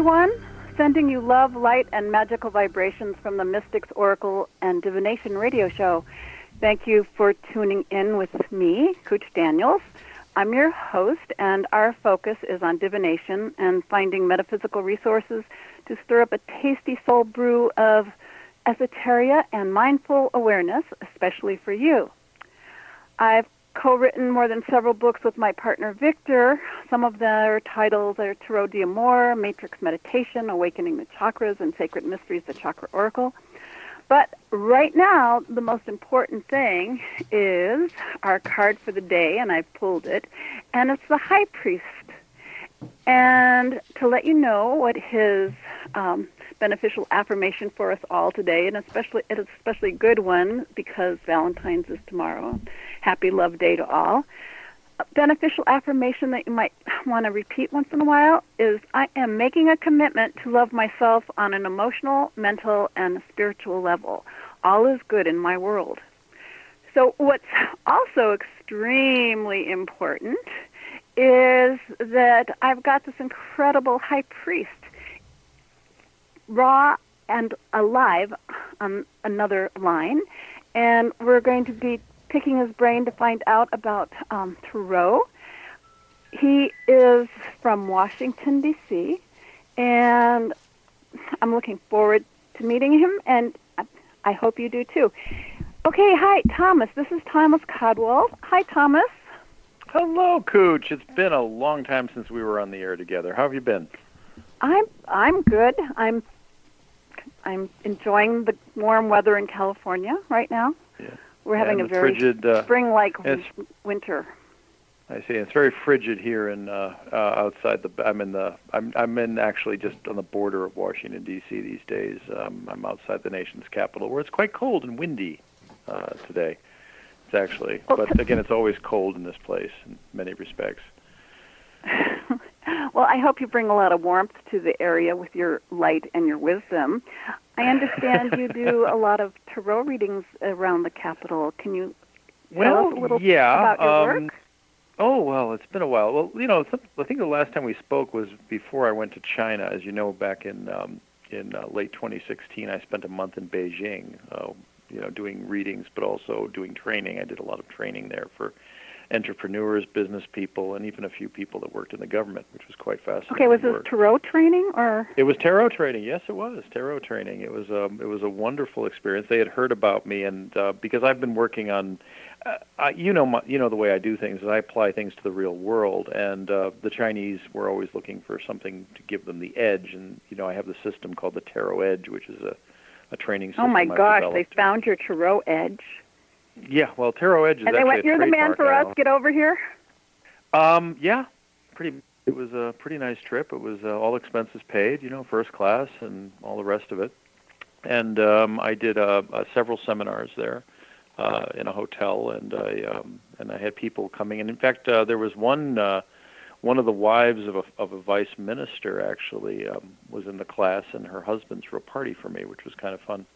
Everyone. Sending you love, light, and magical vibrations from the Mystics Oracle and Divination radio show. Thank you for tuning in with me, Kooch Daniels. I'm your host, and our focus is on divination and finding metaphysical resources to stir up a tasty soul brew of esoteria and mindful awareness, especially for you. I've co-written more than several books with my partner Victor. Some of their titles are Tarot d'Amour, Matrix Meditation, Awakening the Chakras, and Sacred Mysteries, the Chakra Oracle. But right now, the most important thing is our card for the day, and I've pulled it, and it's the High Priest. And to let you know what his um, beneficial affirmation for us all today, and especially it's especially good one because Valentine's is tomorrow. Happy Love Day to all. A beneficial affirmation that you might want to repeat once in a while is I am making a commitment to love myself on an emotional, mental, and spiritual level. All is good in my world. So, what's also extremely important is that I've got this incredible high priest, raw and alive on another line, and we're going to be picking his brain to find out about um, Tarot. He is from Washington, D.C., and I'm looking forward to meeting him, and I hope you do too. Okay, hi, Thomas. This is Thomas Codwell. Hi, Thomas. Hello, Kooch. It's been a long time since we were on the air together. How have you been? I'm I'm good. I'm I'm enjoying the warm weather in California right now. Yeah. We're having And a very frigid, uh, spring-like winter. I see. It's very frigid here in uh, uh, outside the. I'm in the. I'm I'm in actually just on the border of Washington D.C. these days. Um, I'm outside the nation's capital, where it's quite cold and windy uh, today. It's actually, Well, but again, it's always cold in this place in many respects. well, I hope you bring a lot of warmth to the area with your light and your wisdom. I understand you do a lot of tarot readings around the capital. Can you tell Well, us a little yeah. about your um, work? Oh well, it's been a while. Well, you know, some- I think the last time we spoke was before I went to China. As you know, back in um, in uh, late 2016, I spent a month in Beijing. Uh, you know, doing readings, but also doing training. I did a lot of training there for entrepreneurs, business people, and even a few people that worked in the government, which was quite fascinating. Okay, was this work. tarot training or? It was tarot training. Yes, it was tarot training. It was um, it was a wonderful experience. They had heard about me, and uh, because I've been working on, uh, I, you know, my, you know the way I do things is I apply things to the real world, and uh, the Chinese were always looking for something to give them the edge, and you know I have the system called the Tarot Edge, which is a a training system. Oh my I've gosh, they found your tarot edge. Yeah, well, Tarot Edge is And they went, "You're the man for us. own." Get over here." Um, yeah, pretty. It was a pretty nice trip. It was uh, all expenses paid, you know, first class and all the rest of it. And um, I did uh, uh, several seminars there uh, in a hotel, and I um, and I had people coming. And in fact, uh, there was one uh, one of the wives of a of a vice minister actually um, was in the class, and her husband threw a party for me, which was kind of fun.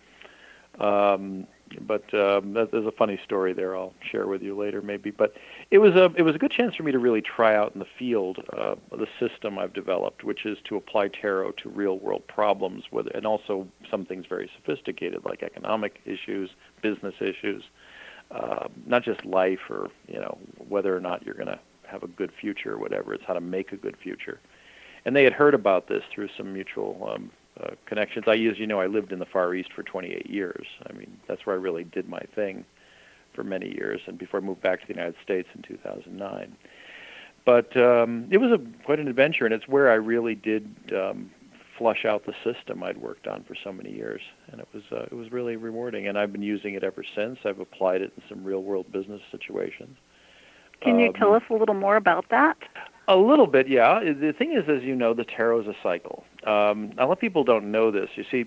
Um, but um, that, there's a funny story there. I'll share with you later, maybe. But it was a it was a good chance for me to really try out in the field uh, the system I've developed, which is to apply tarot to real world problems, with and also some things very sophisticated like economic issues, business issues, uh, not just life or you know whether or not you're going to have a good future or whatever. It's how to make a good future. And they had heard about this through some mutual um, uh, connections. I, as you know, I lived in the Far East for 28 years. I mean, that's where I really did my thing for many years, and before I moved back to the United States in 2009. But um, it was a quite an adventure, and it's where I really did um, flush out the system I'd worked on for so many years, and it was uh, it was really rewarding. And I've been using it ever since. I've applied it in some real world business situations. Can you Um, tell us a little more about that? A little bit, yeah. The thing is, as you know, the tarot is a cycle. Um, a lot of people don't know this. You see,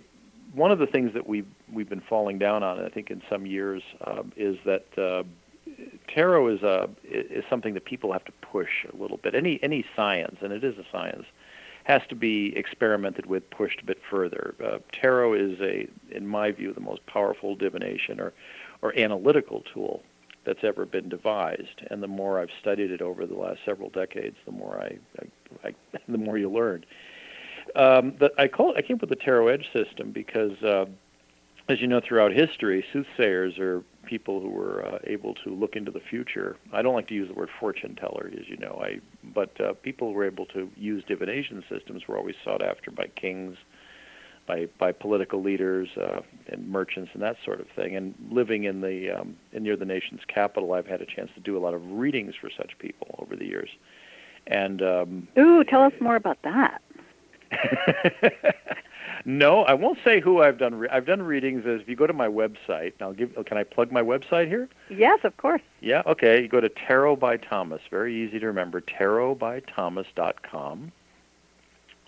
one of the things that we've we've been falling down on, I think, in some years, um, is that uh, tarot is a is something that people have to push a little bit. Any any science, and it is a science, has to be experimented with, pushed a bit further. Uh, tarot is a, in my view, the most powerful divination or or analytical tool that's ever been devised. And the more I've studied it over the last several decades, the more I, I, I the more you learn. Um, I call it, I came up with the tarot edge system because, uh, as you know, throughout history, soothsayers are people who were uh, able to look into the future. I don't like to use the word fortune teller, as you know. I, but uh, people who were able to use divination systems were always sought after by kings, by by political leaders uh, and merchants and that sort of thing. And living in the um, in near the nation's capital, I've had a chance to do a lot of readings for such people over the years. And um, Ooh, tell us more about that. no, I won't say who I've done. Re- I've done readings. As if you go to my website, and I'll give. Can I plug my website here? Yes, of course. Yeah. Okay. You go to Tarot by Thomas. Very easy to remember. TarotByThomas.com.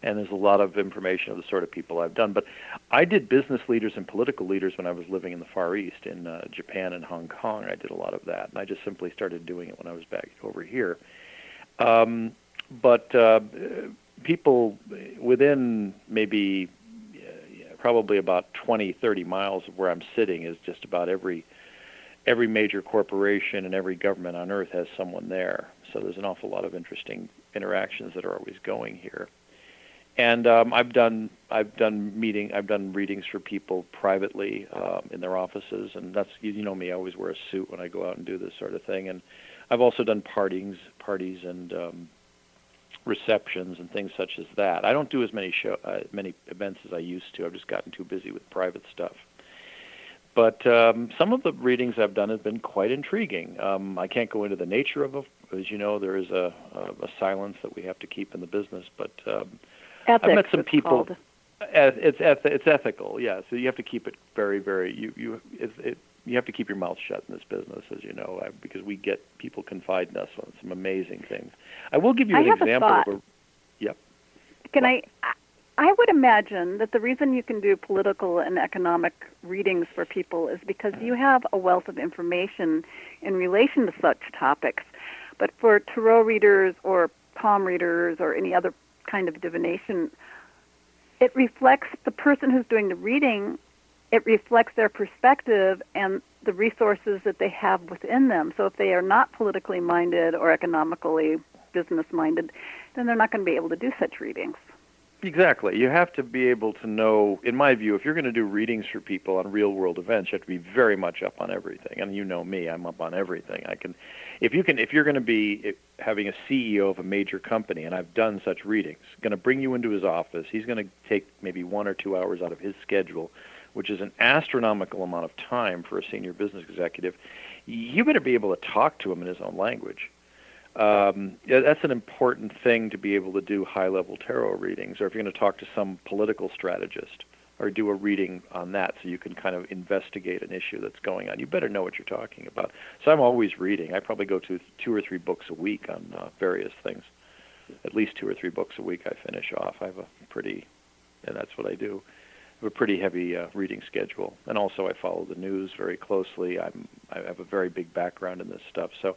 And there's a lot of information of the sort of people I've done. But I did business leaders and political leaders when I was living in the Far East, in uh, Japan and Hong Kong. I did a lot of that, and I just simply started doing it when I was back over here. Um, but uh, people within maybe probably about 20, 30 miles of where I'm sitting is just about every every major corporation and every government on earth has someone there. So there's an awful lot of interesting interactions that are always going here. And um, I've done I've done meeting I've done readings for people privately um, in their offices, and that's you know me I always wear a suit when I go out and do this sort of thing. And I've also done partings parties and um, receptions and things such as that. I don't do as many show uh, many events as I used to. I've just gotten too busy with private stuff. But um, some of the readings I've done have been quite intriguing. Um, I can't go into the nature of them. As you know, there is a, a, a silence that we have to keep in the business. But um, Ethics, I've met some people. called. It's eth- it's ethical, yeah. So you have to keep it very, very. You you it's, it, you have to keep your mouth shut in this business, as you know, because we get people confide in us on some amazing things. I will give you an a example thought. of a. Yep. Can I? I- I would imagine that the reason you can do political and economic readings for people is because you have a wealth of information in relation to such topics. But for tarot readers or palm readers or any other kind of divination, it reflects the person who's doing the reading. It reflects their perspective and the resources that they have within them. So if they are not politically minded or economically business minded, then they're not going to be able to do such readings. Exactly. You have to be able to know, in my view, if you're going to do readings for people on real world events, you have to be very much up on everything. And you know me, I'm up on everything. I can, if you can, if you're going to be eh, having a CEO of a major company, and I've done such readings, going to bring you into his office. He's going to take maybe one or two hours out of his schedule, which is an astronomical amount of time for a senior business executive. You better be able to talk to him in his own language um, yeah, that's an important thing to be able to do high level tarot readings, or if you're going to talk to some political strategist or do a reading on that so you can kind of investigate an issue that's going on. You better know what you're talking about. So I'm always reading. I probably go to two or three books a week on uh, various things. At least two or three books a week I finish off. I have a pretty, and that's what I do. A pretty heavy uh, reading schedule, and also I follow the news very closely. I'm I have a very big background in this stuff, so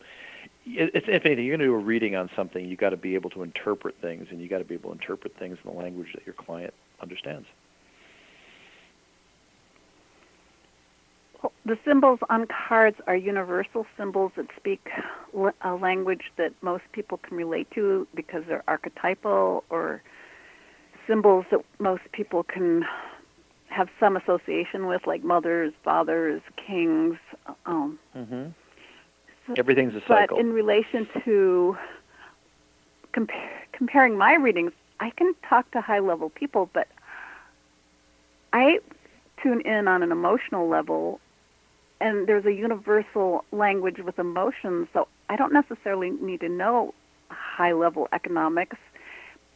it's if anything, you're going to do a reading on something, you got to be able to interpret things, and you got to be able to interpret things in the language that your client understands. The symbols on cards are universal symbols that speak a language that most people can relate to because they're archetypal or symbols that most people can have some association with, like mothers, fathers, kings. Um, Mm-hmm. so- Everything's a cycle. but in relation to compar- comparing my readings, I can talk to high level people, but I tune in on an emotional level, and there's a universal language with emotions, so I don't necessarily need to know high level economics,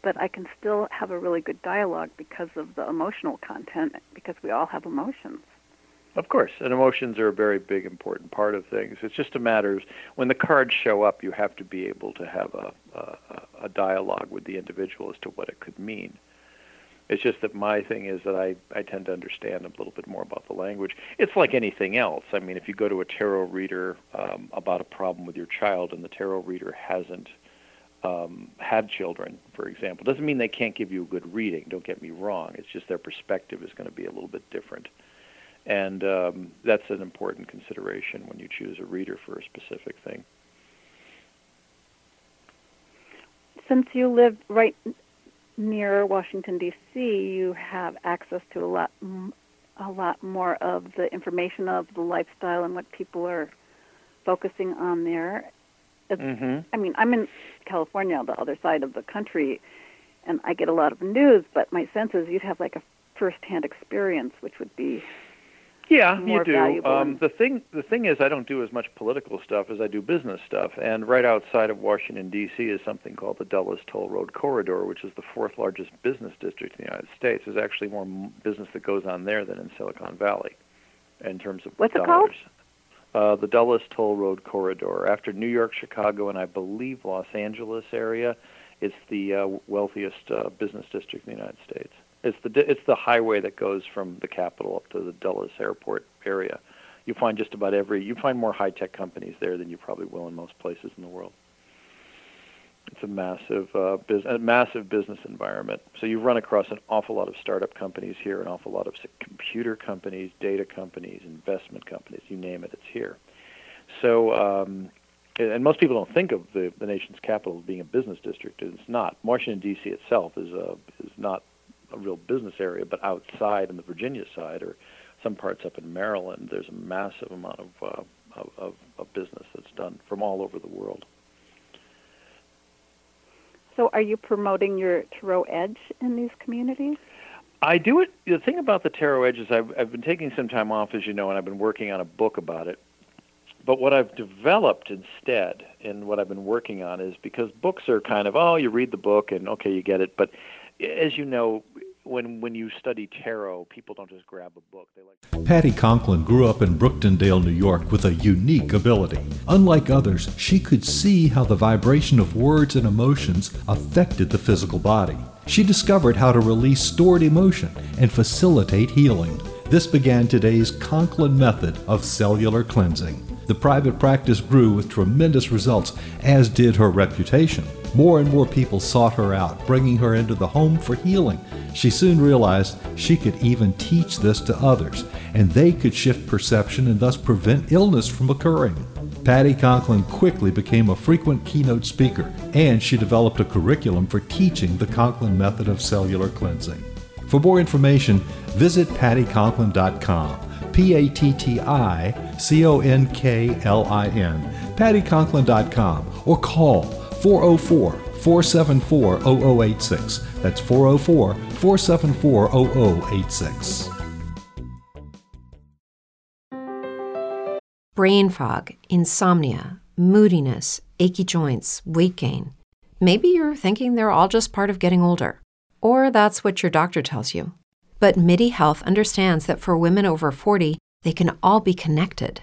but I can still have a really good dialogue because of the emotional content, because we all have emotions. Of course, and emotions are a very big, important part of things. It's just a matter of when the cards show up, you have to be able to have a, a, a dialogue with the individual as to what it could mean. It's just that my thing is that I, I tend to understand a little bit more about the language. It's like anything else. I mean, if you go to a tarot reader um, about a problem with your child and the tarot reader hasn't um, had children, for example, doesn't mean they can't give you a good reading. Don't get me wrong. It's just their perspective is going to be a little bit different. And um, that's an important consideration when you choose a reader for a specific thing. Since you live right near Washington D.C., you have access to a lot, a lot more of the information of the lifestyle and what people are focusing on there. It's, Mm-hmm. I mean, I'm in California, the other side of the country, and I get a lot of news. But my sense is you'd have like a first-hand experience, which would be Yeah, you do. Um, the thing, the thing is, I don't do as much political stuff as I do business stuff. And right outside of Washington D.C. is something called the Dulles Toll Road Corridor, which is the fourth largest business district in the United States. There's actually more business that goes on there than in Silicon Valley, in terms of What's it called? Uh, the Dulles Toll Road Corridor. After New York, Chicago, and I believe Los Angeles area, it's the uh, wealthiest uh, business district in the United States. It's the it's the highway that goes from the capital up to the Dulles Airport area. You find just about every you find more high tech companies there than you probably will in most places in the world. It's a massive uh, bus- a massive business environment. So you run across an awful lot of startup companies here, an awful lot of computer companies, data companies, investment companies. You name it, it's here. So, um, and most people don't think of the, the nation's capital being a business district. And it's not. Washington D.C. itself is a is not a real business area, but outside on the Virginia side or some parts up in Maryland, there's a massive amount of, uh, of, of, of business that's done from all over the world. So, are you promoting your Tarot Edge in these communities? I do it. The thing about the Tarot Edge is I've, I've been taking some time off, as you know, and I've been working on a book about it. But what I've developed instead, and what I've been working on, is because books are kind of oh, you read the book and okay, you get it. But as you know, when when you study tarot, people don't just grab a book. They like. Patti Conklin grew up in Brooktondale, New York, with a unique ability. Unlike others, she could see how the vibration of words and emotions affected the physical body. She discovered how to release stored emotion and facilitate healing. This began today's Conklin method of cellular cleansing. The private practice grew with tremendous results, as did her reputation. More and more people sought her out, bringing her into the home for healing. She soon realized she could even teach this to others, and they could shift perception and thus prevent illness from occurring. Patti Conklin quickly became a frequent keynote speaker, and she developed a curriculum for teaching the Conklin method of cellular cleansing. For more information, visit patticonklin.com. P A T T I C O N K L I N, patticonklin.com, or call 404 474 0086. That's 404 474 0086. Brain fog, insomnia, moodiness, achy joints, weight gain. Maybe you're thinking they're all just part of getting older, or that's what your doctor tells you. But MIDI Health understands that for women over 40, they can all be connected.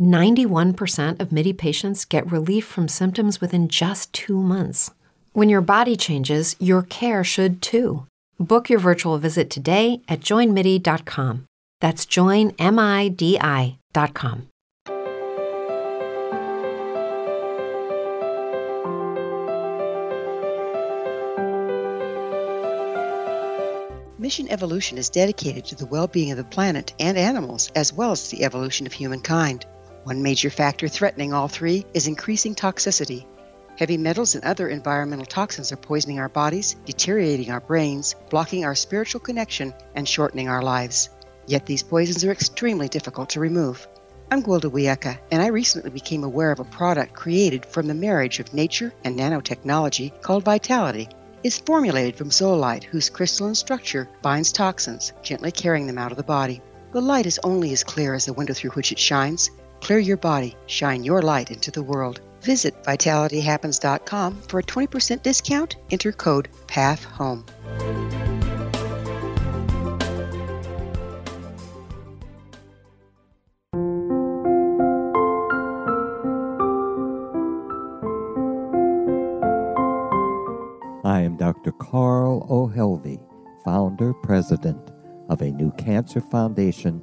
91% of MIDI patients get relief from symptoms within just two months. When your body changes, your care should too. Book your virtual visit today at joinmidi.com. That's joinmidi.com. Mission Evolution is dedicated to the well being of the planet and animals, as well as the evolution of humankind. One major factor threatening all three is increasing toxicity. Heavy metals and other environmental toxins are poisoning our bodies, deteriorating our brains, blocking our spiritual connection, and shortening our lives. Yet these poisons are extremely difficult to remove. I'm Gwilda Wiyaka, and I recently became aware of a product created from the marriage of nature and nanotechnology called Vitality It's formulated from zeolite, whose crystalline structure binds toxins, gently carrying them out of the body. The light is only as clear as the window through which it shines. Clear your body, shine your light into the world. Visit vitalityhappens.com for a 20% discount. Enter code PATHHOME. I am Dr. Carl O. Helvie, founder president of a new cancer foundation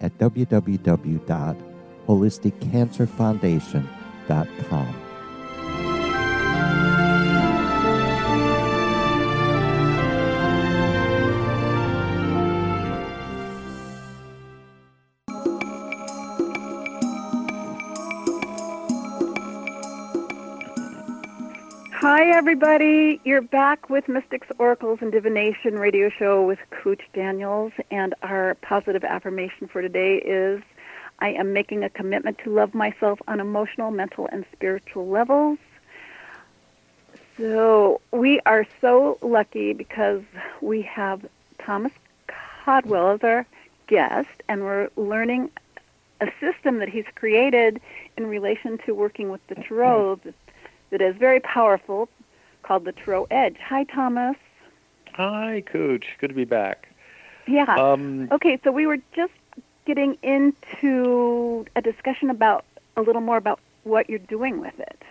at www.holisticcancerfoundation.com. everybody. You're back with Mystics, Oracles, and Divination radio show with Kooch Daniels. And our positive affirmation for today is I am making a commitment to love myself on emotional, mental, and spiritual levels. So we are so lucky because we have Thomas Codwell as our guest, and we're learning a system that he's created in relation to working with the tarot mm-hmm. that, that is very powerful called the Tarot Edge. Hi, Thomas. Hi, Coach. Good to be back. Yeah. Um, okay, so we were just getting into a discussion about a little more about what you're doing with it.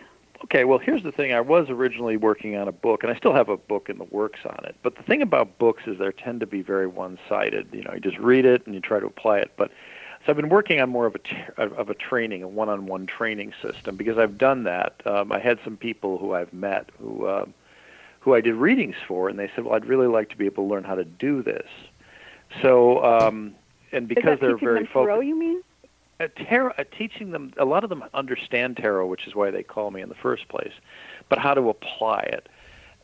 Okay, well, here's the thing. I was originally working on a book, and I still have a book in the works on it. But the thing about books is they tend to be very one-sided. You know, you just read it and you try to apply it. But so I've been working on more of a of a training, a one-on-one training system, because I've done that. Um, I had some people who I've met who uh, who I did readings for, and they said, "Well, I'd really like to be able to learn how to do this." So, um, and because they're very them focused, tarot, you mean? uh, tarot, uh, teaching them, a lot of them understand tarot, which is why they call me in the first place, but how to apply it.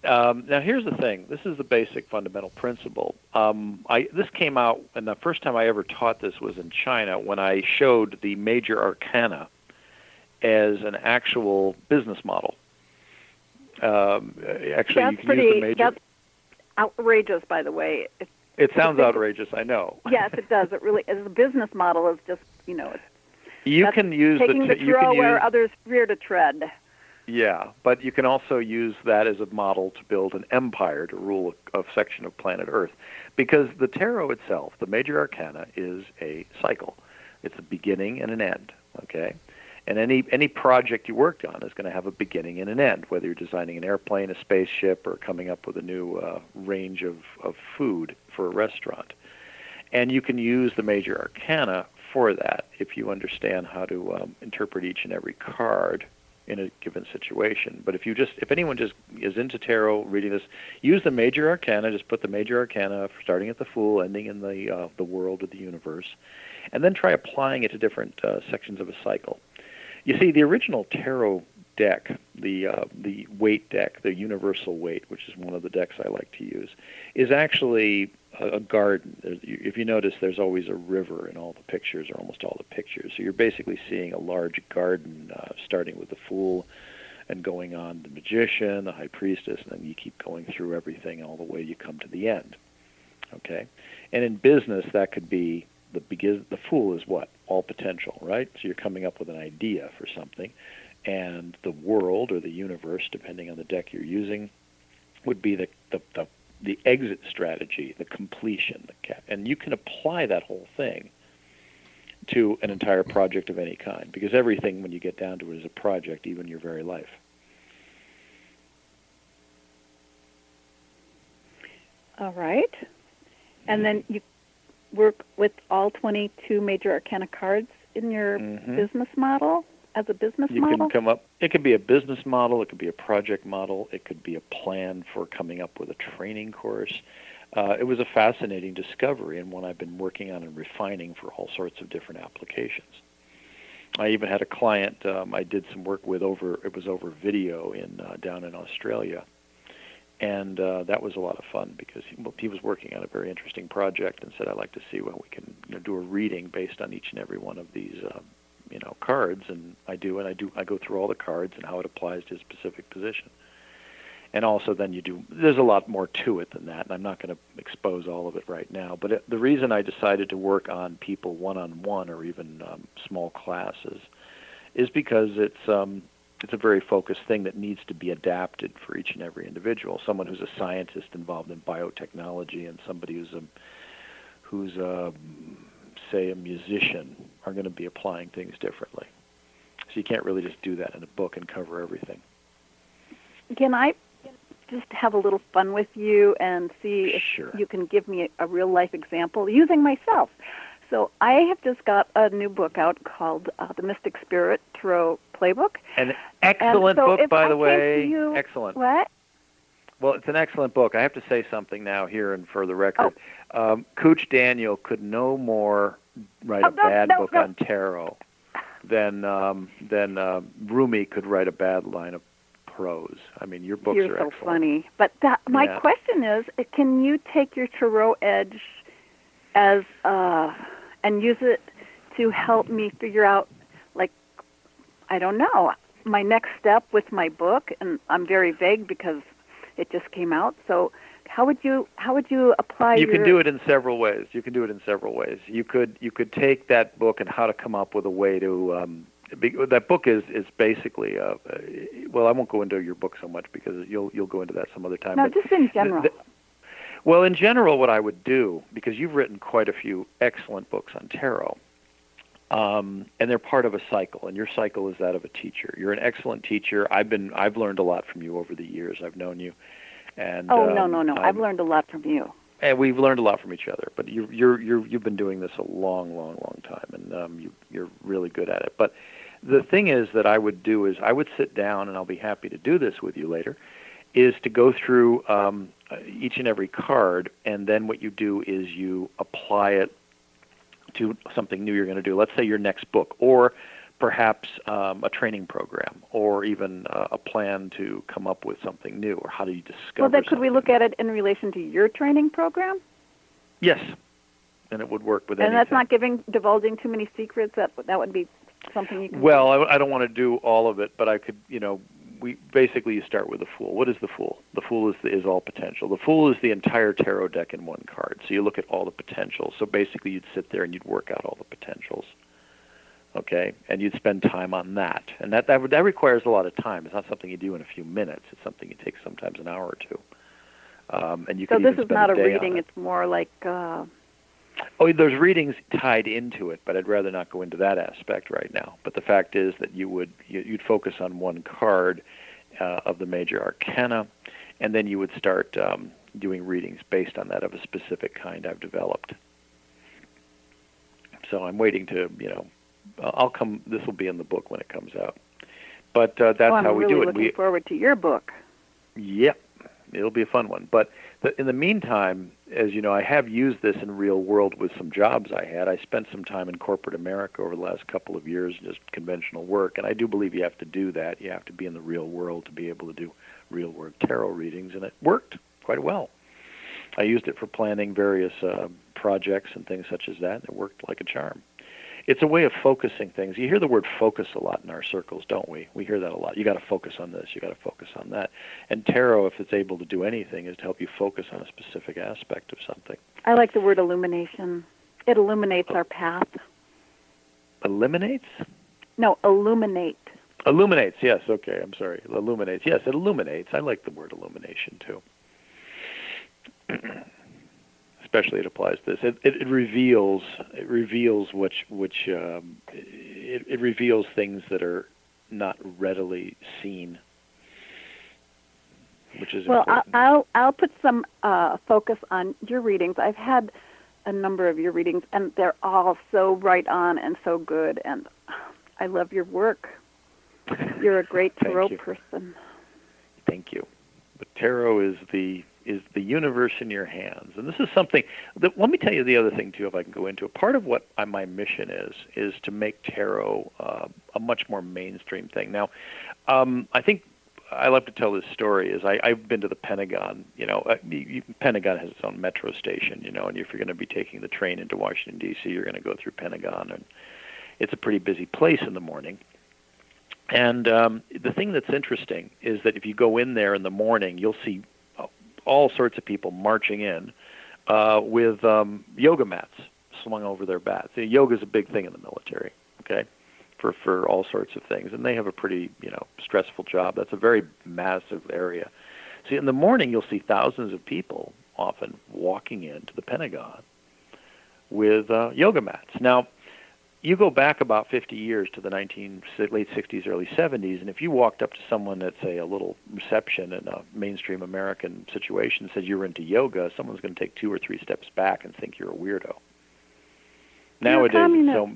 Um, now, here's the thing. This is the basic fundamental principle. Um, I, this came out, and the first time I ever taught this was in China when I showed the major arcana as an actual business model. Um, actually, that's you can pretty. use the major. That's outrageous, by the way. It, it sounds outrageous, I know. yes, it does. It really as a business model is just you know it's You can use taking the, the you can use where others fear to tread. Yeah, but you can also use that as a model to build an empire to rule a, a section of planet Earth. Because the tarot itself, the major arcana, is a cycle. It's a beginning and an end, okay? And any any project you worked on is going to have a beginning and an end, whether you're designing an airplane, a spaceship, or coming up with a new uh, range of, of food for a restaurant. And you can use the major arcana for that if you understand how to um, interpret each and every card in a given situation. But if you just, if anyone just is into tarot, reading this, use the major arcana. Just put the major arcana, starting at the Fool, ending in the uh, the world or the universe, and then try applying it to different uh, sections of a cycle. You see, the original tarot deck, the uh, the Waite deck, the universal Waite, which is one of the decks I like to use, is actually a, garden. If you notice, there's always a river in all the pictures, or almost all the pictures. So you're basically seeing a large garden, uh, starting with the fool, and going on the magician, the high priestess, and then you keep going through everything all the way you come to the end. Okay, and in business, that could be the begin. The fool is what all potential, right? So you're coming up with an idea for something, and the world or the universe, depending on the deck you're using, would be the the, the the exit strategy, the completion, the and you can apply that whole thing to an entire project of any kind, because everything, when you get down to it, is a project, even your very life. All right, and then you work with all 22 major arcana cards in your Mhm. business model as a business You model. can come up. It could be a business model. It could be a project model. It could be a plan for coming up with a training course. Uh, it was a fascinating discovery and one I've been working on and refining for all sorts of different applications. I even had a client um, I did some work with over. It was over video in uh, down in Australia, and uh, that was a lot of fun because he, well, he was working on a very interesting project and said, "I'd like to see when we can you know, do a reading based on each and every one of these." Uh, you know cards and I do and I do I go through all the cards and how it applies to a specific position. And also then you do there's a lot more to it than that and I'm not going to expose all of it right now, but it, the reason I decided to work on people one on one or even um, small classes is because it's um it's a very focused thing that needs to be adapted for each and every individual. Someone who's a scientist involved in biotechnology and somebody who's a who's a say a musician are going to be applying things differently. So you can't really just do that in a book and cover everything. Can I just have a little fun with you and see if Sure. you can give me a, a real life example using myself? So I have just got a new book out called uh, The Mystic Spirit Tarot Playbook. An excellent so book, by I the way. you- excellent. What? Well, it's an excellent book. I have to say something now here and for the record. Um, Kooch Daniel could no more write Oh, a bad no, book no. on tarot than um, than uh, Rumi could write a bad line of prose. I mean, your books You're are so excellent. funny. But that, my Yeah. question is, can you take your tarot edge as uh, and use it to help me figure out, like, I don't know, my next step with my book, and I'm very vague because it just came out. So, how would you how would you apply? You your... can do it in several ways. You can do it in several ways. You could you could take that book and how to come up with a way to. Um, be, that book is is basically uh, well, I won't go into your book so much because you'll you'll go into that some other time. No, but just in general. The, the, well, in general, what I would do because you've written quite a few excellent books on tarot. Um, and they're part of a cycle, and your cycle is that of a teacher. You're an excellent teacher. I've been I've learned a lot from you over the years. I've known you, and oh um, no no no, I've learned a lot from you. And we've learned a lot from each other. But you you're you're you've been doing this a long long long time, and um, you you're really good at it. But the thing is that I would do is I would sit down, and I'll be happy to do this with you later, is to go through um, each and every card, and then what you do is you apply it to something new you're going to do. Let's say your next book, or perhaps um, a training program, or even uh, a plan to come up with something new, or how do you discover? Well, then could we look at it in relation to your training program? Yes, and it would work with and anything. that's not giving divulging too many secrets. That that would be something you can. Well, I, I don't want to do all of it, but I could, you know, we basically you start with the fool. What is the fool? The fool is the, is all potential. The fool is the entire tarot deck in one card. So you look at all the potentials. So basically, you'd sit there and you'd work out all the potentials. Okay, and you'd spend time on that, and that that that requires a lot of time. It's not something you do in a few minutes. It's something you take sometimes an hour or two. Um, and you can so can this is not a a reading. it. It's more like. Uh, Oh, there's readings tied into it, but I'd rather not go into that aspect right now. But the fact is that you would you- you'd focus on one card uh, of the major arcana, and then you would start um, doing readings based on that of a specific kind I've developed. So I'm waiting to you know I'll come. This will be in the book when it comes out. But uh, that's oh, how we really do it. looking We, forward to your book. Yep, it'll be a fun one. But the, in the meantime, as you know, I have used this in real world with some jobs I had. I spent some time in corporate America over the last couple of years, just conventional work, and I do believe you have to do that. You have to be in the real world to be able to do real world tarot readings, and it worked quite well. I used it for planning various uh, projects and things such as that, and it worked like a charm it's a way of focusing things. You hear the word focus a lot in our circles, don't we? We hear that a lot. You got to focus on this, you got to focus on that. And tarot, if it's able to do anything, is to help you focus on a specific aspect of something. I like the word illumination. It illuminates our path. Eliminates? No, illuminate. Illuminates, yes, okay, I'm sorry. Illuminates, yes, it illuminates. I like the word illumination too. especially it applies to this. It, it, it reveals it reveals which which um, it, it reveals things that are not readily seen, which is well. I'll, important. I'll I'll put some uh, focus on your readings. I've had a number of your readings, and they're all so right on and so good. And I love your work. You're a great Thank tarot you. person. Thank you. The tarot is the is the universe in your hands, and this is something. That, let me tell you the other thing too, if I can go into it. Part of what my mission is is to make tarot uh, a much more mainstream thing. Now, um, I think I love to tell this story. Is I, I've been to the Pentagon. You know, uh, you, Pentagon has its own metro station. You know, and if you're going to be taking the train into Washington D.C., you're going to go through Pentagon, and it's a pretty busy place in the morning. And um, the thing that's interesting is that if you go in there in the morning, you'll see all sorts of people marching in uh, with um, yoga mats slung over their backs. Yoga is a big thing in the military, okay, for for all sorts of things, and they have a pretty you know stressful job. That's a very massive area. See, in the morning, you'll see thousands of people often walking into the Pentagon with uh, yoga mats. Now, you go back about 50 years to the 19 late 60s, early 70s, and if you walked up to someone at say a little reception in a mainstream American situation and said you were into yoga, someone's going to take two or three steps back and think you're a weirdo. Nowadays, so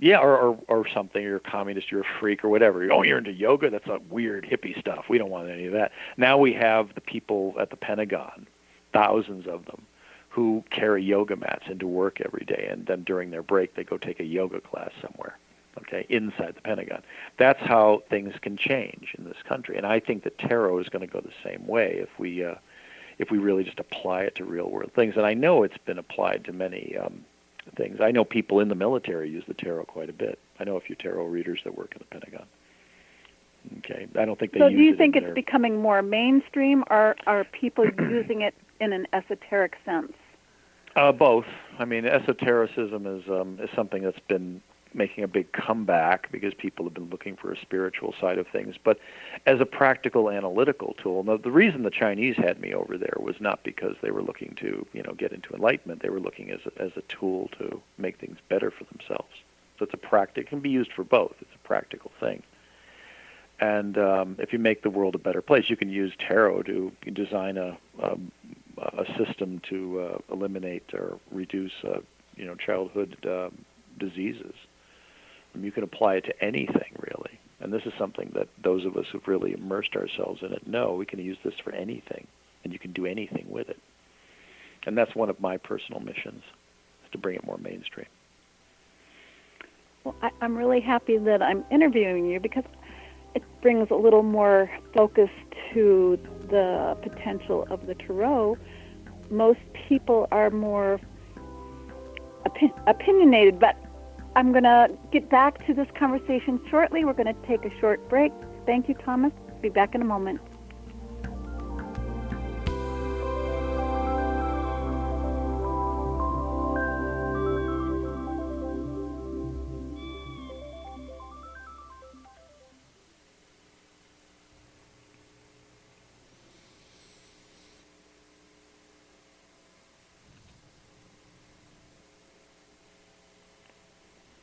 yeah, or, or or something. You're a communist. You're a freak, or whatever. Oh, you're into yoga. That's a weird hippie stuff. We don't want any of that. Now we have the people at the Pentagon, thousands of them, who carry yoga mats into work every day, and then during their break they go take a yoga class somewhere. Okay, inside the Pentagon. That's how things can change in this country, and I think that tarot is going to go the same way if we uh, if we really just apply it to real world things. And I know it's been applied to many um, things. I know people in the military use the tarot quite a bit. I know a few tarot readers that work in the Pentagon. Okay, I don't think they. So, do you it think it's their- becoming more mainstream, or are people using it in an esoteric sense? Uh, both. I mean, esotericism is um, is something that's been making a big comeback because people have been looking for a spiritual side of things. But as a practical analytical tool, now the reason the Chinese had me over there was not because they were looking to you know get into enlightenment. They were looking as a, as a tool to make things better for themselves. So it's a practical. It can be used for both. It's a practical thing. And um, if you make the world a better place, you can use tarot to design a, a a system to uh, eliminate or reduce, uh, you know, childhood um, diseases. And you can apply it to anything really. And this is something that those of us who've really immersed ourselves in it know we can use this for anything, and you can do anything with it. And that's one of my personal missions, is to bring it more mainstream. Well, I, I'm really happy that I'm interviewing you because it brings a little more focus to the potential of the tarot. Most people are more opi- opinionated, but I'm going to get back to this conversation shortly. We're going to take a short break. Thank you, Thomas. Be back in a moment.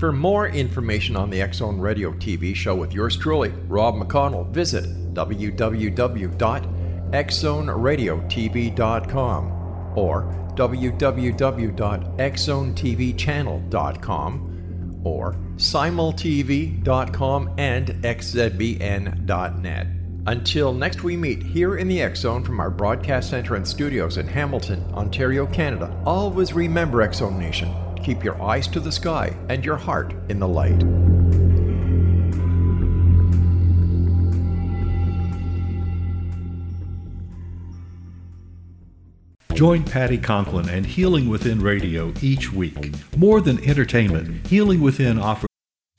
For more information on the Zone Radio TV show with yours truly, Rob McConnell, visit www.xzoneradiotv.com or www.xzonetvchannel.com or simultv.com and xzbn.net. Until next we meet here in the Zone from our broadcast center and studios in Hamilton, Ontario, Canada, always remember Zone Nation. Keep your eyes to the sky and your heart in the light. Join Patti Conklin and Healing Within Radio each week. More than entertainment, Healing Within offers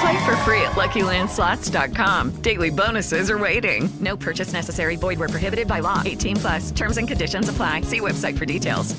Play for free at LuckyLandSlots.com. Daily bonuses are waiting. No purchase necessary. Void where prohibited by law. 18 plus. Terms and conditions apply. See website for details.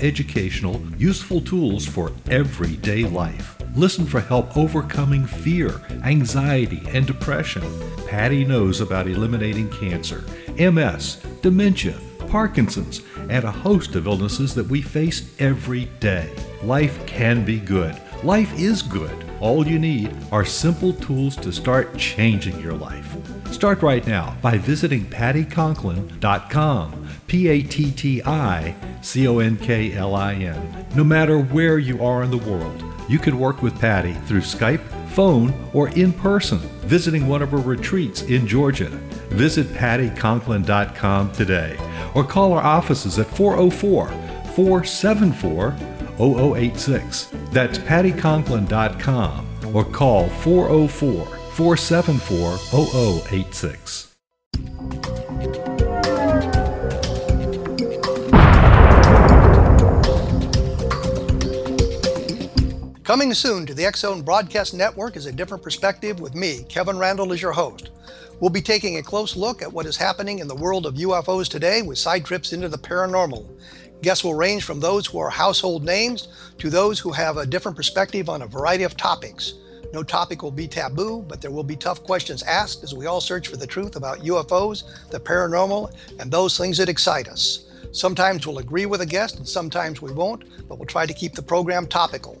educational, useful tools for everyday life. Listen for help overcoming fear, anxiety, and depression. Patti knows about eliminating cancer, MS, dementia, Parkinson's, and a host of illnesses that we face every day. Life can be good. Life is good. All you need are simple tools to start changing your life. Start right now by visiting patticonklin.com. P A T T I C O N K L I N. No matter where you are in the world, you can work with Patti through Skype, phone, or in person, visiting one of her retreats in Georgia. Visit patticonklin.com today or call our offices at 404 474 0086. That's patticonklin.com or call 404 474 0086. Coming soon to the Zone Broadcast Network is a different perspective with me, Kevin Randle, as your host. We'll be taking a close look at what is happening in the world of UFOs today with side trips into the paranormal. Guests will range from those who are household names to those who have a different perspective on a variety of topics. No topic will be taboo, but there will be tough questions asked as we all search for the truth about UFOs, the paranormal, and those things that excite us. Sometimes we'll agree with a guest and sometimes we won't, but we'll try to keep the program topical.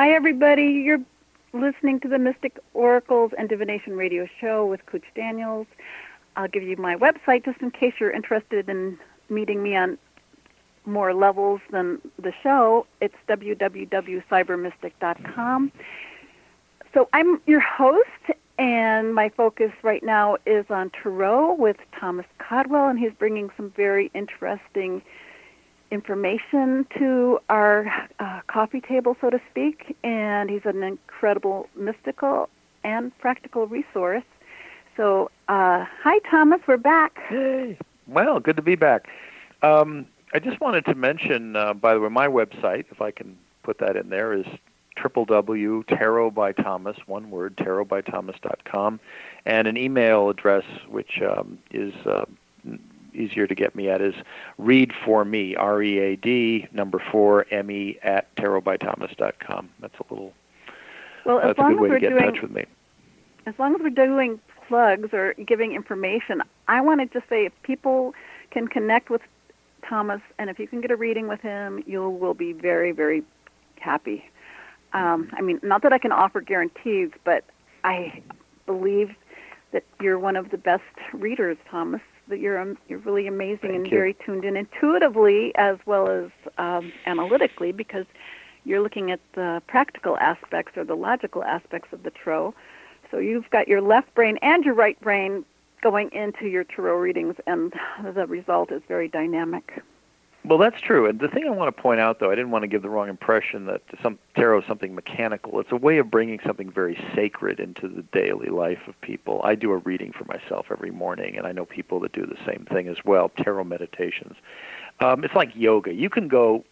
Hi, everybody. You're listening to the Mystic Oracles and Divination Radio Show with Kooch Daniels. I'll give you my website just in case you're interested in meeting me on more levels than the show. It's www.cybermystic.com. So I'm your host, and my focus right now is on Tarot with Thomas Codwell, and he's bringing some very interesting information to our uh, coffee table, so to speak, and he's an incredible mystical and practical resource. So, uh, hi, Thomas, we're back. Hey. Well, good to be back. Um, I just wanted to mention, uh, by the way, my website, if I can put that in there, is www.tarot by Thomas, one word, tarotbythomas.com, and an email address which um, is uh, easier to get me at is read for me, R E A D, number four, M E, at tarotbythomas.com. That's a little, well, that's a good way to get doing, in touch with me. As long as we're doing plugs or giving information, I want to just say if people can connect with Thomas and if you can get a reading with him, you will be very, very happy. Um, I mean, not that I can offer guarantees, but I believe that you're one of the best readers, Thomas that you're um, you're really amazing Thank and you. very tuned in intuitively as well as um, analytically because you're looking at the practical aspects or the logical aspects of the tarot. So you've got your left brain and your right brain going into your tarot readings, and the result is very dynamic. Well, that's true. And the thing I want to point out, though, I didn't want to give the wrong impression that some tarot is something mechanical. It's a way of bringing something very sacred into the daily life of people. I do a reading for myself every morning, and I know people that do the same thing as well. Tarot meditations. Um, it's like yoga. You can go,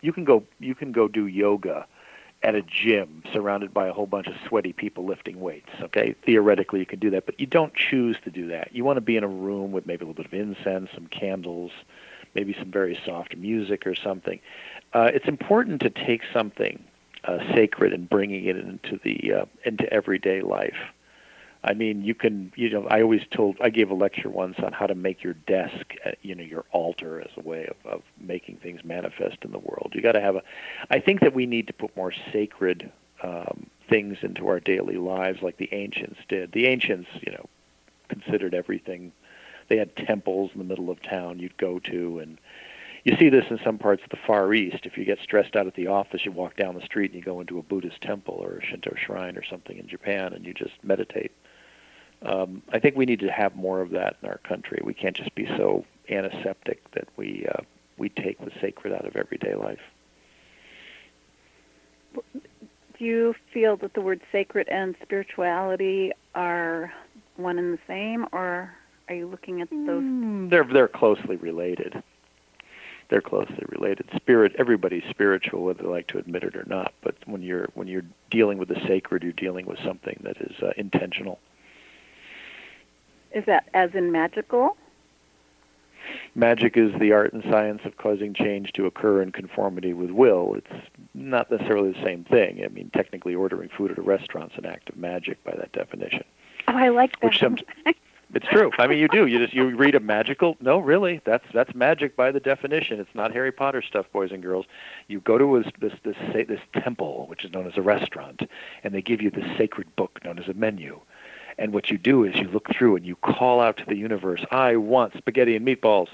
you can go, you can go do yoga at a gym surrounded by a whole bunch of sweaty people lifting weights. Okay, theoretically you can do that, but you don't choose to do that. You want to be in a room with maybe a little bit of incense, some candles maybe some very soft music or something. Uh, it's important to take something uh, sacred and bringing it into the uh, into everyday life. I mean, you can, you know, I always told, I gave a lecture once on how to make your desk, uh, you know, your altar as a way of, of making things manifest in the world. You got to have a, I think that we need to put more sacred um, things into our daily lives like the ancients did. The ancients, you know, considered everything they had temples in the middle of town you'd go to and you see this in some parts of the far east. If you get stressed out at the office you walk down the street and you go into a buddhist temple or a shinto shrine or something in japan and you just meditate. Um, i think we need to have more of that in our country. We can't just be so antiseptic that we uh, we take the sacred out of everyday life. Do you feel that the word sacred and spirituality are one and the same, or are you looking at those? Mm, they're they're closely related. they're closely related. Spirit, everybody's spiritual, whether they like to admit it or not. But when you're when you're dealing with the sacred, you're dealing with something that is uh, intentional. Is that as in magical? Magic is the art and science of causing change to occur in conformity with will. It's not necessarily the same thing. I mean, technically, ordering food at a restaurant's an act of magic by that definition. Oh, I like that. Which some, it's true. I mean, you do. You just you read a magical. No, really, that's that's magic by the definition. It's not Harry Potter stuff, boys and girls. You go to this this this, this temple, which is known as a restaurant, and they give you this sacred book known as a menu. And what you do is you look through and you call out to the universe, "I want spaghetti and meatballs,"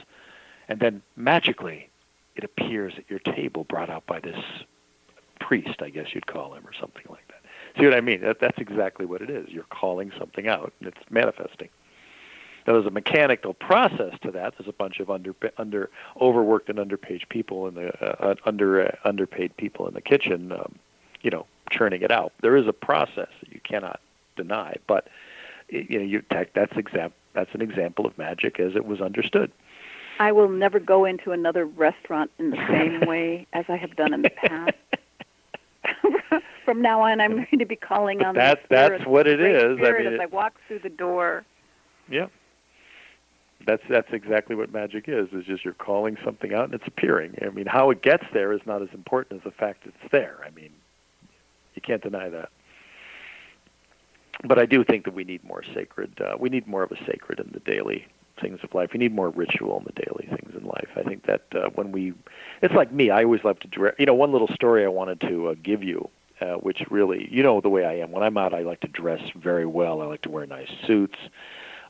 and then magically, it appears at your table, brought out by this priest, I guess you'd call him, or something like that. See what I mean? That, that's exactly what it is. You're calling something out, and it's manifesting. Now, there's a mechanical process to that. There's a bunch of under, under overworked and underpaid people in the uh, under uh, underpaid people in the kitchen, um, you know, churning it out. There is a process that you cannot deny, but you know, you that's exam- that's an example of magic as it was understood. I will never go into another restaurant in the same way as I have done in the past. From now on, I'm going to be calling on that's, the That's what it is. I mean, as it, I walk through the door. Yeah. That's that's exactly what magic is. Is just you're calling something out and it's appearing. I mean, how it gets there is not as important as the fact it's there. I mean, you can't deny that. But I do think that we need more sacred. Uh, we need more of a sacred in the daily things of life. We need more ritual in the daily things in life. I think that uh, when we, it's like me. I always love to dress. You know, one little story I wanted to uh, give you, uh, which really, you know, the way I am. When I'm out, I like to dress very well. I like to wear nice suits.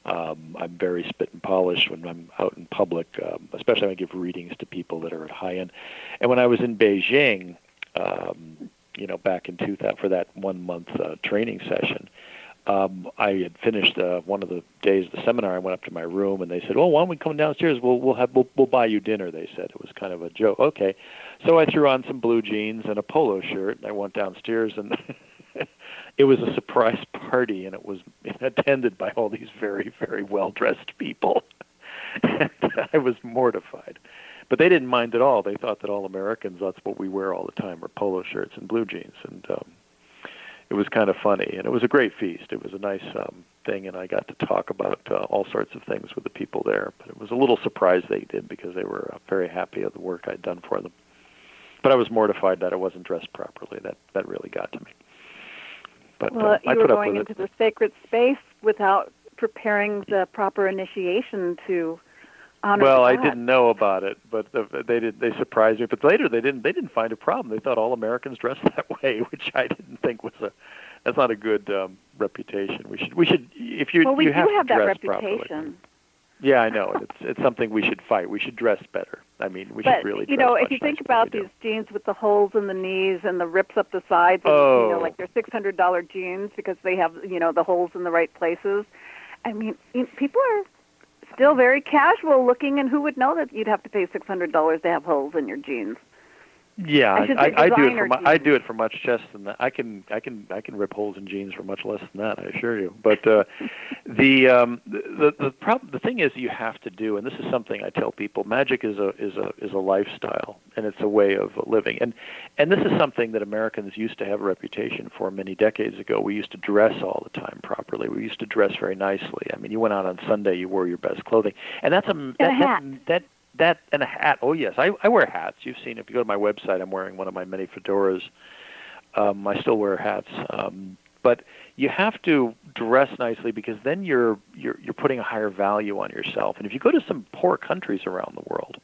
Um, I'm very spit and polished when I'm out in public, um, especially when I give readings to people that are at high end. And when I was in Beijing, um, you know, back in 2000 for that one month uh, training session, um, I had finished uh, one of the days of the seminar. I went up to my room and they said, "Well, why don't we come downstairs? We'll we'll have we'll, we'll buy you dinner." They said it was kind of a joke. Okay, so I threw on some blue jeans and a polo shirt, and I went downstairs and. it was a surprise party, and it was attended by all these very, very well dressed people. and I was mortified. But they didn't mind at all. They thought that all Americans, that's what we wear all the time, are polo shirts and blue jeans. And um, it was kind of funny. And it was a great feast. It was a nice um, thing, and I got to talk about uh, all sorts of things with the people there. But it was a little surprise they did because they were uh, very happy of the work I'd done for them. But I was mortified that I wasn't dressed properly. That that really got to me. But well, uh, you I were going into it. the sacred space without preparing the proper initiation to honor Well, the I didn't know about it, but they did. They surprised me. But later, they didn't. They didn't find a problem. They thought all Americans dressed that way, which I didn't think was a. That's not a good um, reputation. We should. We should. If you well, we you have do have to that reputation. properly. Yeah, I know. It's it's something we should fight. We should dress better. I mean, we but should really. you know, if you think about these jeans with the holes in the knees and the rips up the sides, and, you Oh. know, like they're six hundred dollar jeans because they have you know the holes in the right places. I mean, you people are still very casual looking, and who would know that you'd have to pay six hundred dollars to have holes in your jeans? Yeah, I I, I, do it for mu- I do it for much less than that. I can I can I can rip holes in jeans for much less than that. I assure you. But uh, the um, the the problem the thing is you have to do, and this is something I tell people. Magic is a is a is a lifestyle, and it's a way of living. And and this is something that Americans used to have a reputation for many decades ago. We used to dress all the time properly. We used to dress very nicely. I mean, you went out on Sunday, you wore your best clothing, and that's a that, a hat. that that that and a hat. Oh yes, I I wear hats. You've seen if you go to my website, I'm wearing one of my many fedoras. Um, I still wear hats, um, but you have to dress nicely because then you're you're you're putting a higher value on yourself. And if you go to some poor countries around the world,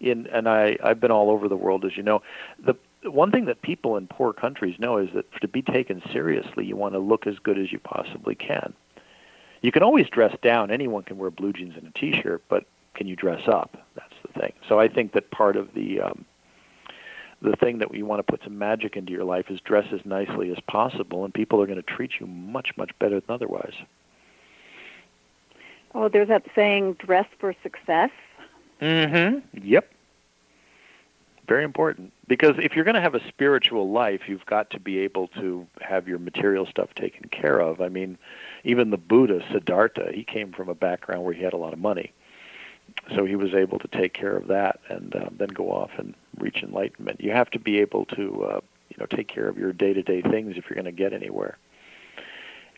in and I I've been all over the world as you know, the one thing that people in poor countries know is that to be taken seriously, you want to look as good as you possibly can. You can always dress down. Anyone can wear blue jeans and a t-shirt, but can you dress up? That's the thing. So I think that part of the um, the thing that we want to put some magic into your life is dress as nicely as possible, and people are going to treat you much much better than otherwise. Oh, there's that saying, "Dress for success." Mm-hmm. Yep. Very important because if you're going to have a spiritual life, you've got to be able to have your material stuff taken care of. I mean, even the Buddha Siddhartha, he came from a background where he had a lot of money, so he was able to take care of that and uh, then go off and reach enlightenment. You have to be able to, uh, you know, take care of your day-to-day things if you're going to get anywhere,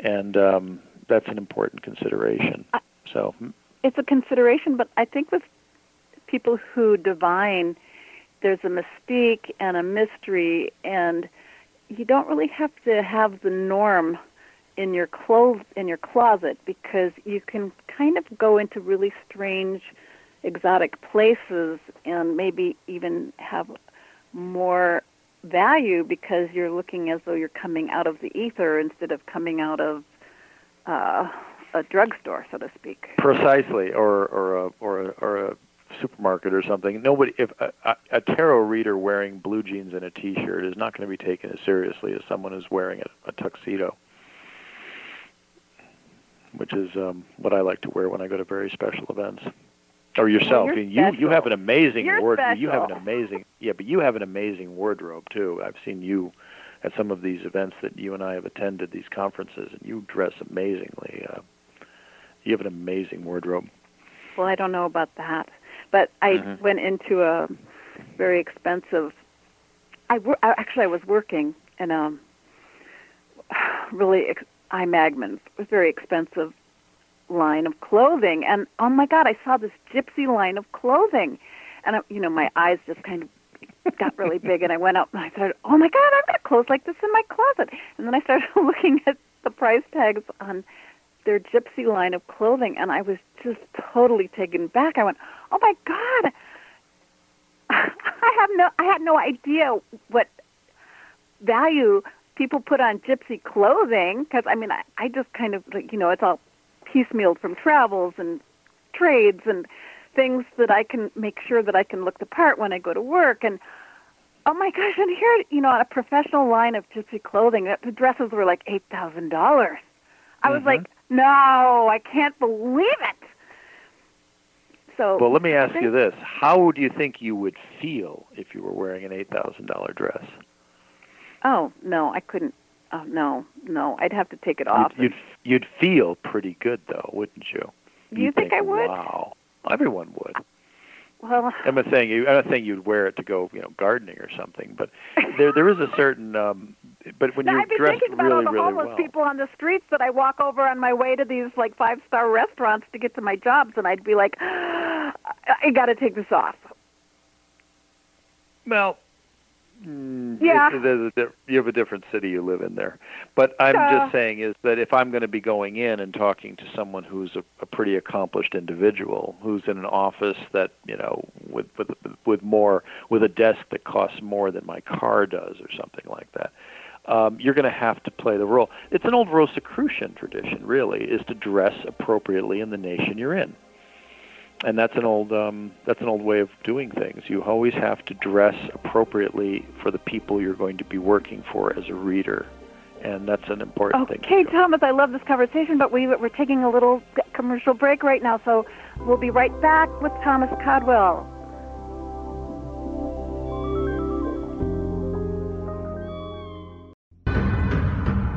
and um, that's an important consideration. So it's a consideration, but I think with people who divine, there's a mystique and a mystery, and you don't really have to have the norm in your clothes in your closet because you can kind of go into really strange exotic places and maybe even have more value because you're looking as though you're coming out of the ether instead of coming out of uh, a drugstore, so to speak. Precisely, or or a or a, or a supermarket or something. Nobody, if a, a tarot reader wearing blue jeans and a T-shirt is not going to be taken as seriously as someone who's wearing a, a tuxedo, which is um, what I like to wear when I go to very special events. Or yourself. Well, you you have an amazing You're wardrobe. You have an amazing yeah, but you have an amazing wardrobe too. I've seen you at some of these events that you and I have attended, these conferences, and you dress amazingly. Uh, you have an amazing wardrobe. Well, I don't know about that, but I Mhm. went into a very expensive. I wor- actually I was working in a really ex- I Magnin's. It was very expensive line of clothing, and oh my God, I saw this gypsy line of clothing, and I, you know my eyes just kind of got really big, and I went up and I started, oh my God, I've got clothes like this in my closet, and then I started looking at the price tags on their gypsy line of clothing and I was just totally taken back. I went, "Oh my god. I have no I had no idea what value people put on gypsy clothing because I mean I, I just kind of like you know it's all piecemealed from travels and trades and things that I can make sure that I can look the part when I go to work and oh my gosh and here you know on a professional line of gypsy clothing that the dresses were like eight thousand dollars I was Mhm. like no I can't believe it so Well, let me ask think- you this: How do you think you would feel if you were wearing an eight thousand dollar dress? oh no I couldn't oh no no I'd have to take it off You'd, you'd you'd feel pretty good though, wouldn't you? Do you You'd think I would? Wow, everyone would. well I'm not saying you. I'm not saying you'd wear it to go, you know, gardening or something. But there, there is a certain. Um, but when Now, you're I've been dressed thinking about really, all the really homeless well, people on the streets that I walk over on my way to these like five star restaurants to get to my jobs, and I'd be like, I got to take this off. well, mm, Yeah. there's a you have a different city you live in there. But I'm Yeah. just saying is that if I'm going to be going in and talking to someone who's a, a pretty accomplished individual, who's in an office that you know with with with more with a desk that costs more than my car does, or something like that. Um, you're going to have to play the role. It's an old Rosicrucian tradition, really, is to dress appropriately in the nation you're in and that's an old um, that's an old way of doing things. You always have to dress appropriately for the people you're going to be working for as a reader, and that's an important thing. Okay, Thomas, I love this conversation, but we, we're taking a little commercial break right now, so we'll be right back with Thomas Codwell.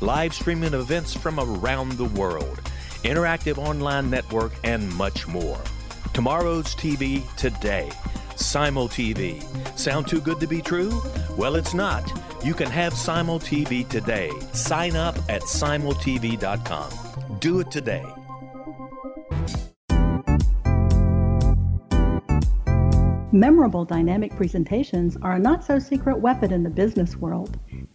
live streaming events from around the world, interactive online network, and much more. Tomorrow's TV today. Simul TV. Sound too good to be true? Well, it's not. You can have Simul TV today. Sign up at simultv.com. Do it today. Memorable dynamic presentations are a not so secret weapon in the business world.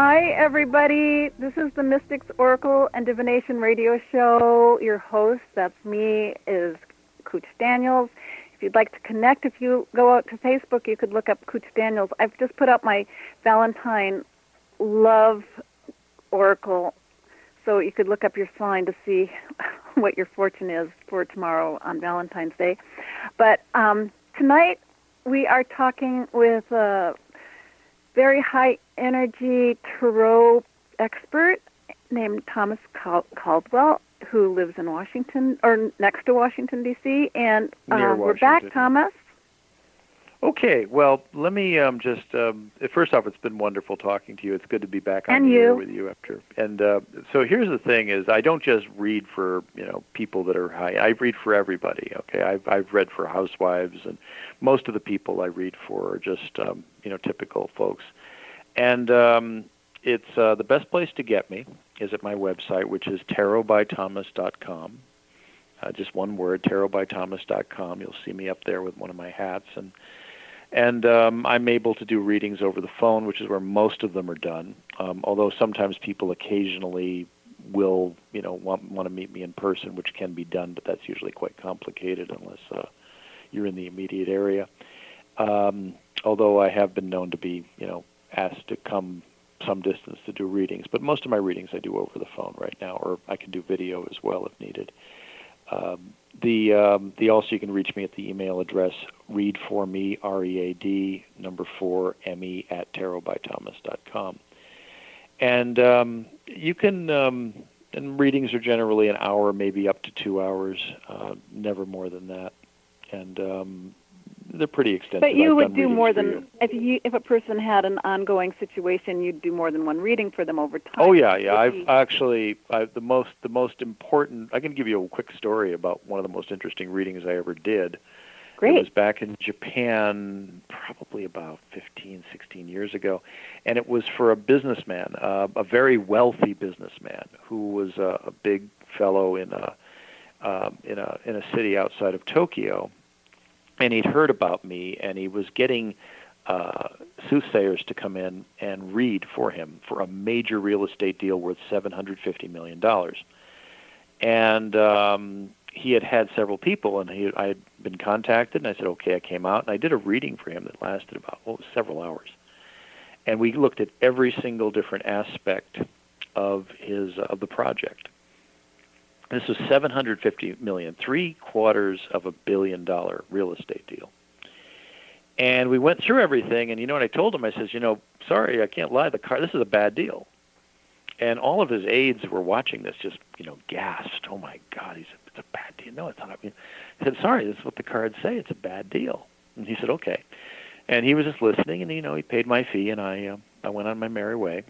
Hi, everybody. This is the Mystics Oracle and Divination Radio Show. Your host, that's me, is Kooch Daniels. If you'd like to connect, if you go out to Facebook, you could look up Kooch Daniels. I've just put up my Valentine Love Oracle, so you could look up your sign to see what your fortune is for tomorrow on Valentine's Day. But um, tonight we are talking with a very high energy tarot expert named Thomas Cal- Caldwell, who lives in Washington or next to Washington D.C. And uh, we're back, Thomas. Okay, well, let me um, just um, first off, it's been wonderful talking to you. It's good to be back on you. with you after. And uh, so here's the thing: is I don't just read for you know people that are high. I read for everybody. Okay, I've I've read for housewives, and most of the people I read for are just um, you know typical folks. And um, it's uh, the best place to get me is at my website, which is tarotbythomas.com. Uh, just one word, tarotbythomas.com. You'll see me up there with one of my hats, and and um, I'm able to do readings over the phone, which is where most of them are done. Um, although sometimes people occasionally will, you know, want want to meet me in person, which can be done, but that's usually quite complicated unless uh, you're in the immediate area. Um, although I have been known to be, you know, asked to come some distance to do readings, but most of my readings I do over the phone right now, or I can do video as well if needed. Um, the um, the also you can reach me at the email address read for me r e a d number four m e at tarotbythomas.com, and um, you can um, and readings are generally an hour, maybe up to two hours, uh, never more than that, and um, they're pretty extensive. But you I've would do more than if you if a person had an ongoing situation, you'd do more than one reading for them over time. Oh yeah, yeah. I've actually I, the most the most important. I can give you a quick story about one of the most interesting readings I ever did. Great. It was back in Japan, probably about 15, 16 years ago, and it was for a businessman, uh, a very wealthy businessman who was a, a big fellow in a um, in a in a city outside of Tokyo, and he'd heard about me, and he was getting uh, soothsayers to come in and read for him for a major real estate deal worth seven hundred fifty million dollars, and um, he had had several people, and he I had been contacted, and I said, okay, I came out and I did a reading for him that lasted about well, several hours, and we looked at every single different aspect of his of the project. This was 750 million, three quarters of a billion dollar real estate deal. And we went through everything, and you know what I told him? I says, you know, sorry, I can't lie. The car, this is a bad deal. And all of his aides were watching this, just you know, gasped. Oh my God, he said, it's a bad deal. No, it's not. I said, sorry, this is what the cards say. It's a bad deal. And he said, okay. And he was just listening, and you know, he paid my fee, and I, uh, I went on my merry way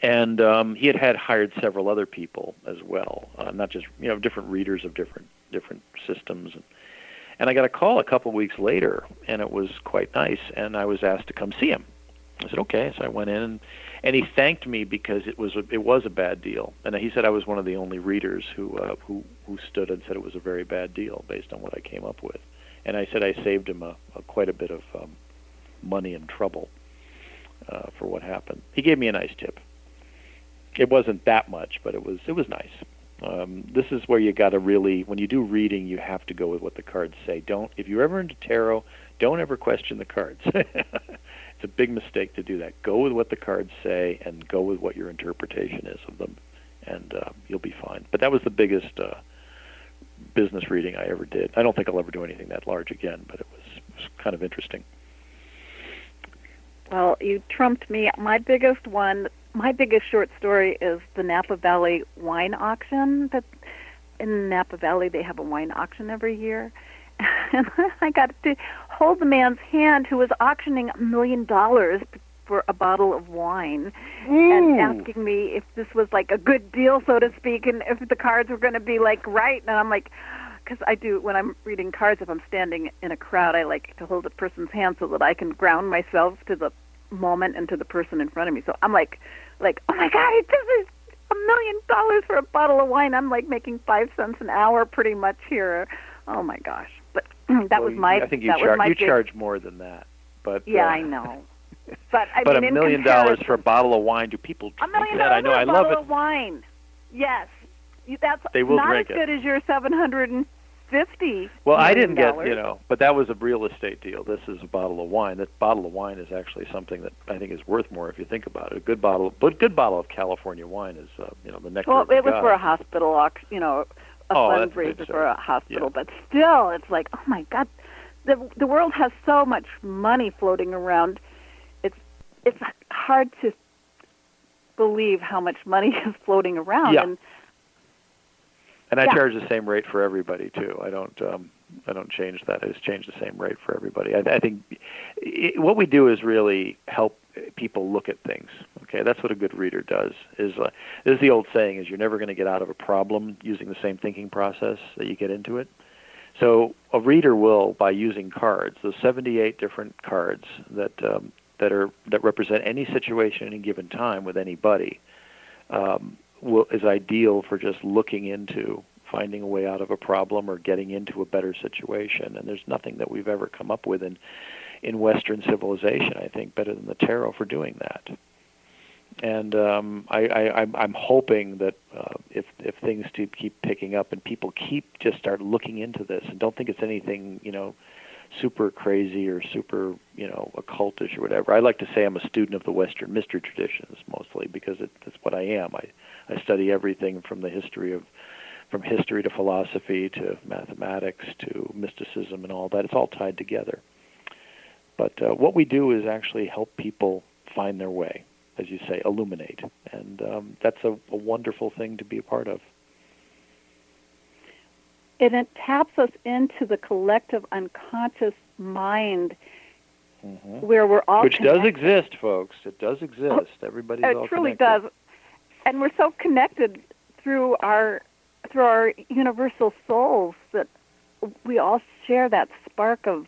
and um, he had had hired several other people as well, uh, not just you know different readers of different different systems. And, I got a call a couple of weeks later, and it was quite nice. And I was asked to come see him. I said okay, so I went in, and, and he thanked me because it was a, it was a bad deal. And he said I was one of the only readers who uh, who who stood and said it was a very bad deal based on what I came up with. And I said I saved him a, a quite a bit of um, money and trouble uh, for what happened. He gave me a nice tip it wasn't that much, but it was it was nice. Um, this is where you got to really, when you do reading, you have to go with what the cards say. Don't if you're ever into tarot, don't ever question the cards. it's a big mistake to do that. Go with what the cards say and go with what your interpretation is of them, and uh, you'll be fine. But that was the biggest uh, business reading I ever did. I don't think I'll ever do anything that large again, but it was, it was kind of interesting. Well, you trumped me. My biggest one, my biggest short story is the Napa Valley wine auction. That in Napa Valley they have a wine auction every year, and I got to hold the man's hand who was auctioning a million dollars for a bottle of wine, and mm. asking me if this was like a good deal, so to speak, and if the cards were going to be like right. And I'm like. Because I do when I'm reading cards, if I'm standing in a crowd, I like to hold a person's hand so that I can ground myself to the moment and to the person in front of me. So I'm like, like, oh my god, this is a million dollars for a bottle of wine. I'm like making five cents an hour pretty much here. Oh my gosh! But that Well, was my I think you that char- was my you big- charge more than that, but Yeah, uh, I know. But I but mean, a million dollars for a bottle of wine, do people a drink million that? I know. I love it. of wine. Yes, that's They will not drink as it. good as your seven hundred and fifty. Well, I didn't get you know, but that was a real estate deal. This is a bottle of wine. That bottle of wine is actually something that I think is worth more if you think about it. A good bottle, but good bottle of California wine is uh, you know the next. Well, it was for a hospital, you know, a Oh, fundraiser for a hospital. But still, it's like, oh my God, the the world has so much money floating around. It's it's hard to believe how much money is floating around. Yeah. And And I Yeah. charge the same rate for everybody too. I don't um, I don't change that. I just change the same rate for everybody. I, I think i what we do is really help people look at things. Okay, that's what a good reader does. Is uh, this is the old saying: is you're never going to get out of a problem using the same thinking process that you get into it. So a reader will, by using cards, the 78 different cards that um, that are that represent any situation at any given time with anybody, um, will, is ideal for just looking into finding a way out of a problem or getting into a better situation. And there's nothing that we've ever come up with in in Western civilization, I think, better than the tarot for doing that. and um, I, I, I'm, hoping that uh, if if things do keep picking up and people keep just start looking into this and don't think it's anything you know super crazy or super you know occultish or whatever. I like to say I'm a student of the Western mystery traditions mostly because it, that's what I am. I I study everything from the history of from history to philosophy to mathematics to mysticism and all that. It's all tied together. But uh, what we do is actually help people find their way, as you say, illuminate, and um, that's a, a wonderful thing to be a part of. And it taps us into the collective unconscious mind mm-hmm. where we're all which connected. does exist, folks. It does exist. Everybody's all it all truly connected. does, and we're so connected through our through our universal souls that we all share that spark of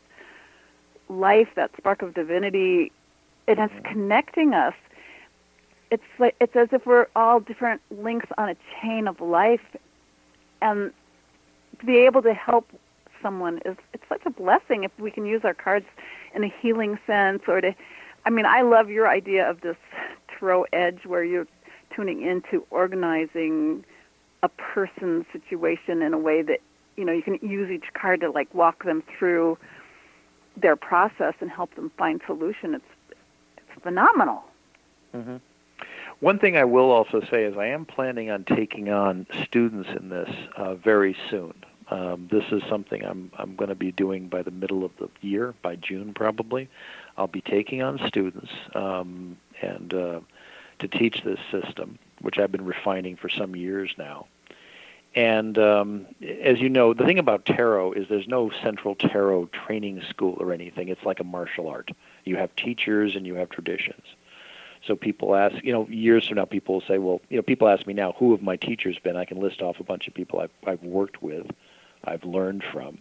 life, that spark of divinity, and it's mm-hmm. connecting us. It's like it's as if we're all different links on a chain of life, and to be able to help someone is it's such a blessing if we can use our cards in a healing sense or to I mean I love your idea of this throw edge where you're tuning into organizing a person's situation in a way that you know you can use each card to like walk them through their process and help them find solution it's it's phenomenal hmm One thing I will also say is I am planning on taking on students in this uh, very soon. Um, this is something I'm I'm going to be doing by the middle of the year, by June probably. I'll be taking on students um, and uh, to teach this system, which I've been refining for some years now. And um, as you know, the thing about tarot is there's no central tarot training school or anything. It's like a martial art. You have teachers and you have traditions. So people ask, you know, years from now, people will say, well, you know, people ask me now, who have my teachers been? I can list off a bunch of people I've, I've worked with, I've learned from,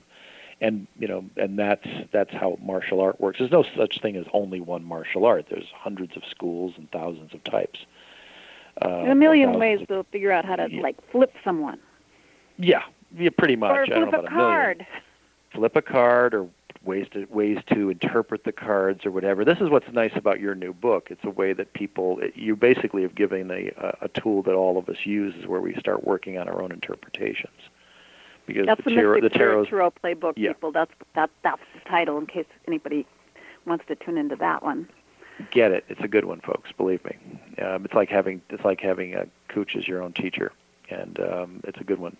and you know, and that's that's how martial art works. There's no such thing as only one martial art. There's hundreds of schools and thousands of types. Uh, There's a million ways of- to figure out how to like flip someone Yeah, yeah, pretty much. or I don't know flip a about a card flip a card or ways to ways to interpret the cards or whatever. This is what's nice about your new book. It's a way that people you basically have given a a tool that all of us use is where we start working on our own interpretations. Because that's the tarot, the Tarot playbook Yeah. people that's that that's the title in case anybody wants to tune into that one get it. It's a good one, folks. Believe me. Um, it's like having it's like having a coach as your own teacher, and um, it's a good one.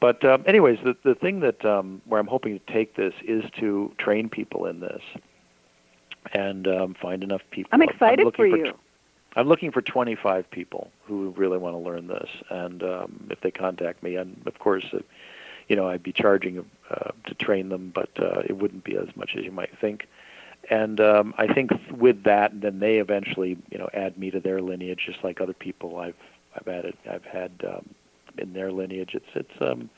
But um, anyways, the the thing that um, where I'm hoping to take this is to train people in this, and um, find enough people. I'm excited looking for you. tw- I'm looking for 25 people who really want to learn this, and um, if they contact me, and of course, uh, you know, I'd be charging uh, to train them, but uh, it wouldn't be as much as you might think. And um, I think with that, then they eventually, you know, add me to their lineage, just like other people I've I've added, I've had um, in their lineage. It's it's um,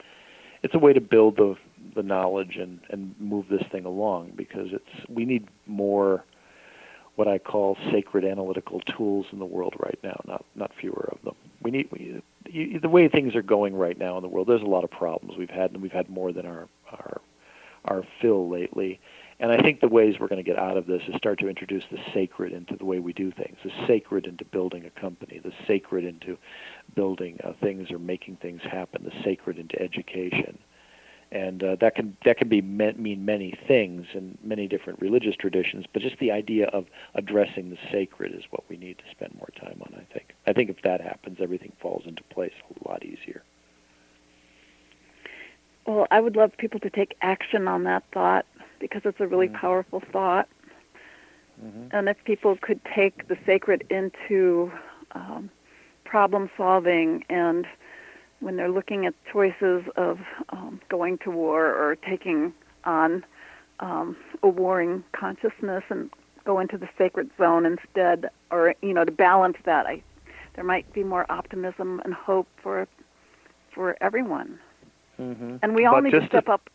it's a way to build the the knowledge and and move this thing along because it's we need more what I call sacred analytical tools in the world right now, not not fewer of them. We need we, you, the way things are going right now in the world. There's a lot of problems we've had, and we've had more than our our our fill lately. And I think the ways we're going to get out of this is start to introduce the sacred into the way we do things, the sacred into building a company, the sacred into building uh, things or making things happen, the sacred into education, and uh, that can that can be meant, mean many things in many different religious traditions. But just the idea of addressing the sacred is what we need to spend more time on. I think. I think if that happens, everything falls into place a lot easier. well i would love people to take action on that thought because it's a really powerful thought and if people could take the sacred into um, problem solving and when they're looking at choices of um, going to war or taking on um, a warring consciousness and go into the sacred zone instead, or you know, to balance that, I there might be more optimism and hope for for everyone. Mm-hmm. And we all but need to step up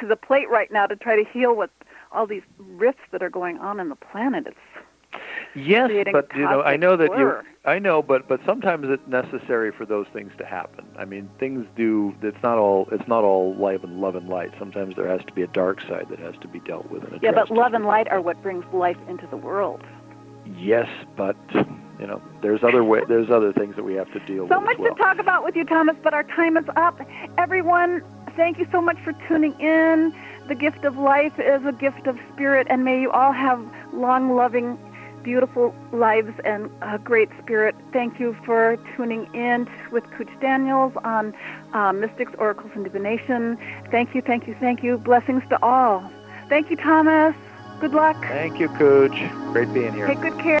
to the plate right now to try to heal what all these rifts that are going on in the planet. It's Yes, but you know, I know that you. I know, but but sometimes it's necessary for those things to happen. I mean, things do. It's not all. It's not all life and love and light. Sometimes there has to be a dark side that has to be dealt with and yeah, but love and light are what brings life into the world. Yes, but you know, there's other way, there's other things that we have to deal So with much as well. to talk about with you, Thomas, but our time is up. Everyone, thank you so much for tuning in. The gift of life is a gift of spirit, and may you all have long, loving, beautiful lives and a great spirit. Thank you for tuning in with Kooch Daniels on uh, Mystics, Oracles, and Divination. Thank you, thank you, thank you. Blessings to all. Thank you, Thomas. Good luck. Thank you, Kooch. Great being here. Take good care.